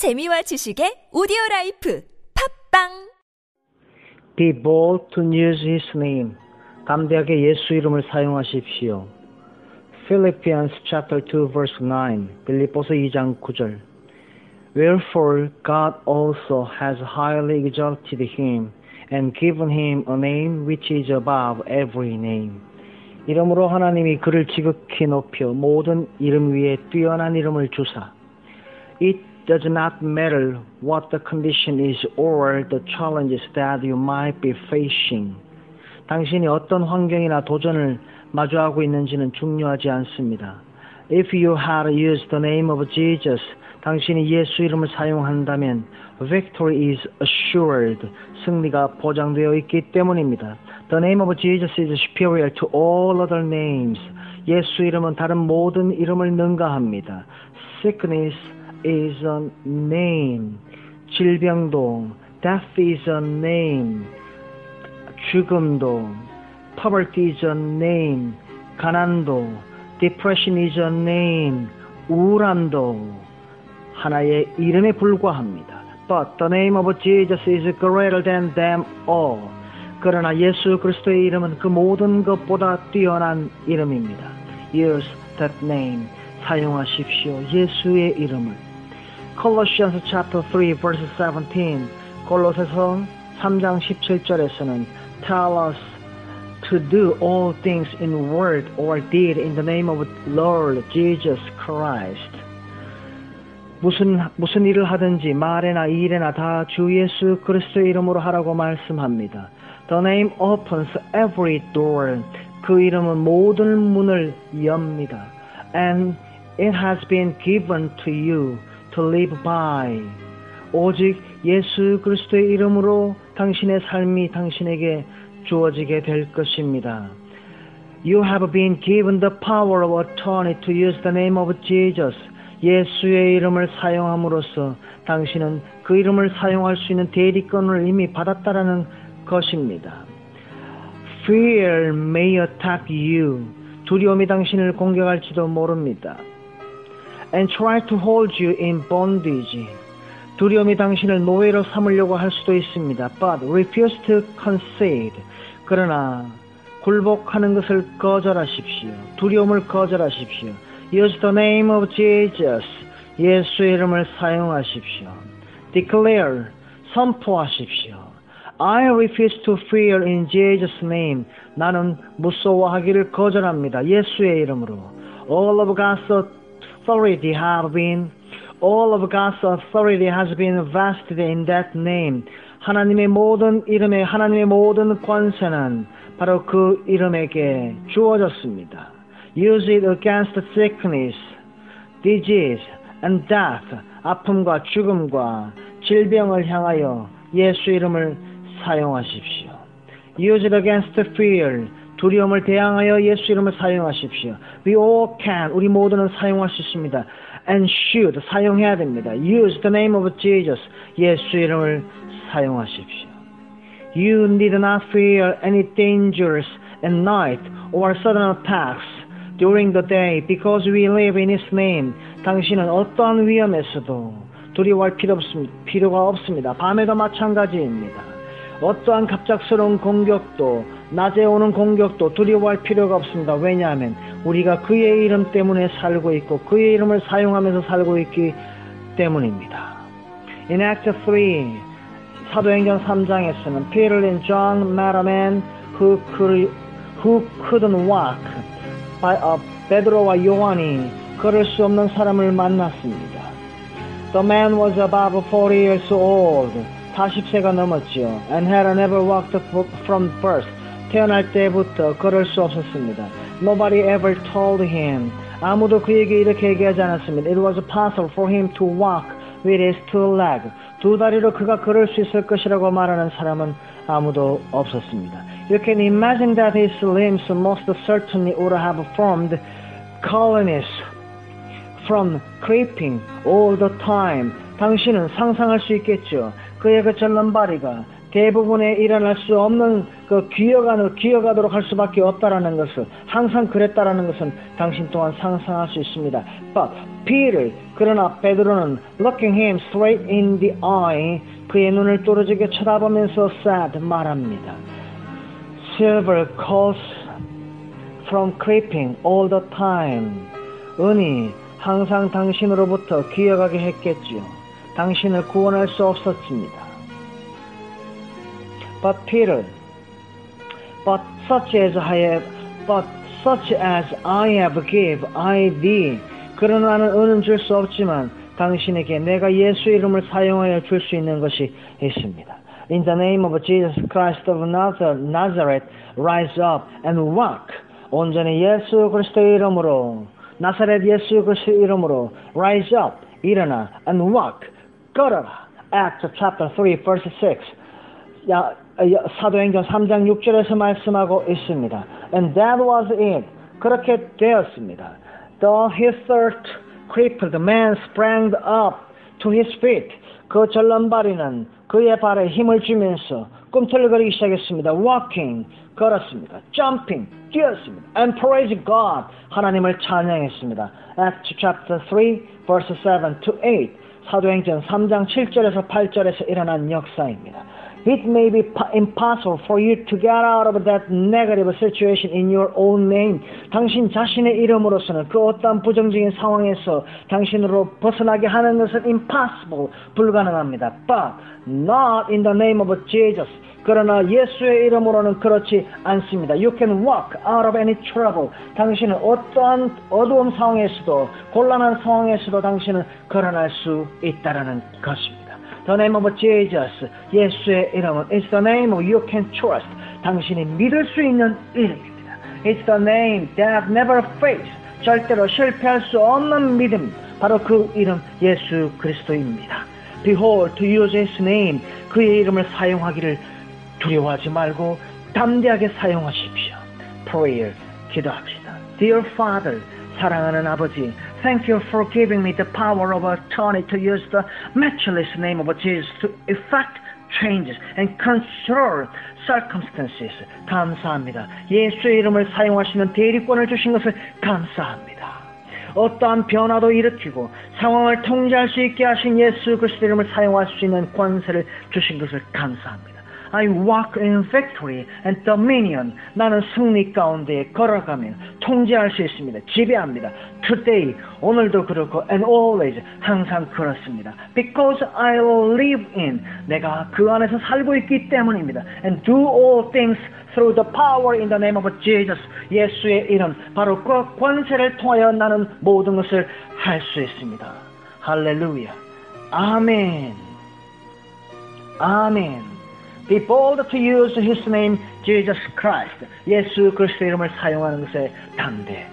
재미와 지식의 오디오 라이프 팝빵 Be bold to use his name. 담대하게 예수 이름을 사용하십시오. Philippians chapter 2 verse 9. 빌립보서 2장 9절. Wherefore God also has highly exalted him and given him a name which is above every name. 이름으로 하나님이 그를 지극히 높여 모든 이름 위에 뛰어난 이름을 주사. It does not matter what the condition is or the challenges that you might be facing. 당신이 어떤 환경이나 도전을 마주하고 있는지는 중요하지 않습니다. If you had used the name of Jesus, 당신이 예수 이름을 사용한다면 victory is assured. 승리가 보장되어 있기 때문입니다. The name of Jesus is superior to all other names. 예수 이름은 다른 모든 이름을 능가합니다. Sickness is a name. 질병도 death is a name. 죽음도 poverty is a name. 가난도 depression is a name. 우울함도 하나의 이름에 불과합니다. But the name of Jesus is greater than them all. 그러나 예수 그리스도의 이름은 그 모든 것보다 뛰어난 이름입니다. Use that name. 사용하십시오. 예수의 이름을. Colossians chapter 3 verse 17. 골로새서 3장 17절에서는 tell us to do all things in word or deed in the name of Lord Jesus Christ. 무슨 무슨 일을 하든지 말에나 일에나 다 주 예수 그리스도의 이름으로 하라고 말씀합니다. The name opens every door. 그 이름은 모든 문을 엽니다. And it has been given to you To live by. 오직 예수 그리스도의 이름으로 당신의 삶이 당신에게 주어지게 될 것입니다. You have been given the power of attorney to use the name of Jesus. 예수의 이름을 사용함으로써 당신은 그 이름을 사용할 수 있는 대리권을 이미 받았다라는 것입니다. Fear may attack you. 두려움이 당신을 공격할지도 모릅니다. And try to hold you in bondage. 두려움이 당신을 노예로 삼으려고 할 수도 있습니다. But refuse to concede. 그러나 굴복하는 것을 거절하십시오. 두려움을 거절하십시오. Use the name of Jesus. 예수의 이름을 사용하십시오. Declare. 선포하십시오. I refuse to fear in Jesus' name. 나는 무서워하기를 거절합니다. 예수의 이름으로. All of God's authority have been all of God's authority has been vested in that name. 하나님의 모든 이름에 하나님의 모든 권세는 바로 그 이름에게 주어졌습니다. Use it against sickness, disease, and death. 아픔과 죽음과 질병을 향하여 예수 이름을 사용하십시오. Use it against fear. 두려움을 대항하여 예수 이름을 사용하십시오. We all can. 우리 모두는 사용할 수 있습니다. And should. 사용해야 됩니다. Use the name of Jesus. 예수 이름을 사용하십시오. You need not fear any dangers at night or sudden attacks during the day because we live in His name. 당신은 어떠한 위험에서도 두려워할 필요 없습니다. 필요가 없습니다. 밤에도 마찬가지입니다. 어떠한 갑작스러운 공격도 낮에 오는 공격도 두려워할 필요가 없습니다. 왜냐하면 우리가 그의 이름 때문에 살고 있고 그의 이름을 사용하면서 살고 있기 때문입니다. In Act 3 사도행전 3장에서는 Peter and John met a man who, could, who couldn't walk. 베드로와 요한이 걸을 수 없는 사람을 만났습니다. The man was about 40 years old. 40세가 넘었지요. And had never walked from birth. 태어날 때부터 걸을 수 없었습니다. Nobody ever told him. 아무도 그에게 이렇게 얘기하지 않았습니다. It was possible for him to walk with his two legs. 두 다리로 그가 걸을 수 있을 것이라고 말하는 사람은 아무도 없었습니다. You can imagine that his limbs most certainly would have formed colonies from creeping all the time. 당신은 상상할 수 있겠죠. 그의 그 전람바리가 대부분에 일어날 수 없는 그 기어가는 기어가도록 할 수밖에 없다라는 것을 항상 그랬다라는 것은 당신 또한 상상할 수 있습니다. But Peter 그러나 베드로는 looking him straight in the eye 그의 눈을 뚫어지게 쳐다보면서 said 말합니다. Silver calls from creeping all the time. 은이 항상 당신으로부터 기어가게 했겠지요. 당신을 구원할 수 없었습니다. But Peter, but such as I have, but such as I have give I thee. 그러나 나는 은은 줄 수 없지만 당신에게 내가 예수 이름을 사용하여 줄 수 있는 것이 있습니다. In the name of Jesus Christ of Nazareth, rise up and walk. 온전히 예수 그리스도의 이름으로 나사렛 예수 그리스도의 이름으로 rise up 일어나 and walk 걸어라. Acts chapter 3 verse 6 야, 사도행전 3장 6절에서 말씀하고 있습니다. And that was it. 그렇게 되었습니다. The his third crippled man sprang up to his feet. 그 절름발이는 그의 발에 힘을 주면서 꿈틀거리기 시작했습니다. Walking, 걸었습니다. Jumping, 뛰었습니다. And praising God, 하나님을 찬양했습니다. Acts chapter 3, verse 7 to 8. 사도행전 3장 7절에서 8절에서 일어난 역사입니다. It may be impossible for you to get out of that negative situation in your own name. 당신 자신의 이름으로서는 그 어떠한 부정적인 상황에서 당신으로 벗어나게 하는 것은 impossible, 불가능합니다. But not in the name of Jesus. 그러나 예수의 이름으로는 그렇지 않습니다. You can walk out of any trouble. 당신은 어떠한 어두운 상황에서도 곤란한 상황에서도 당신은 걸어날 수 있다라는 것입니다. The name of Jesus. 예수의 이름은 It's the name you can trust. 당신이 믿을 수 있는 이름입니다. It's the name that never fails. 절대로 실패할 수 없는 믿음. 바로 그 이름 예수 그리스도입니다. Behold, to use His name. 그의 이름을 사용하기를 두려워하지 말고 담대하게 사용하십시오. Prayer, 기도합시다. Dear Father, 사랑하는 아버지, thank you for giving me the power of attorney to use the matchless name of Jesus to effect changes and control circumstances. 감사합니다. 예수의 이름을 사용하시는 대리권을 주신 것을 감사합니다. 어떠한 변화도 일으키고 상황을 통제할 수 있게 하신 예수 그리스도 이름을 사용할 수 있는 권세를 주신 것을 감사합니다. I walk in victory and dominion. 나는 승리 가운데 걸어가며 통제할 수 있습니다. 지배합니다. Today, 오늘도 그렇고 and always 항상 그렇습니다. Because I live in. 내가 그 안에서 살고 있기 때문입니다. And do all things through the power in the name of Jesus. 예수의 이름, 바로 그 권세를 통하여 나는 모든 것을 할 수 있습니다. 할렐루야. 아멘. 아멘. Be bold to use His name, Jesus Christ. 예수 그리스도 이름을 사용하는 것에 담대.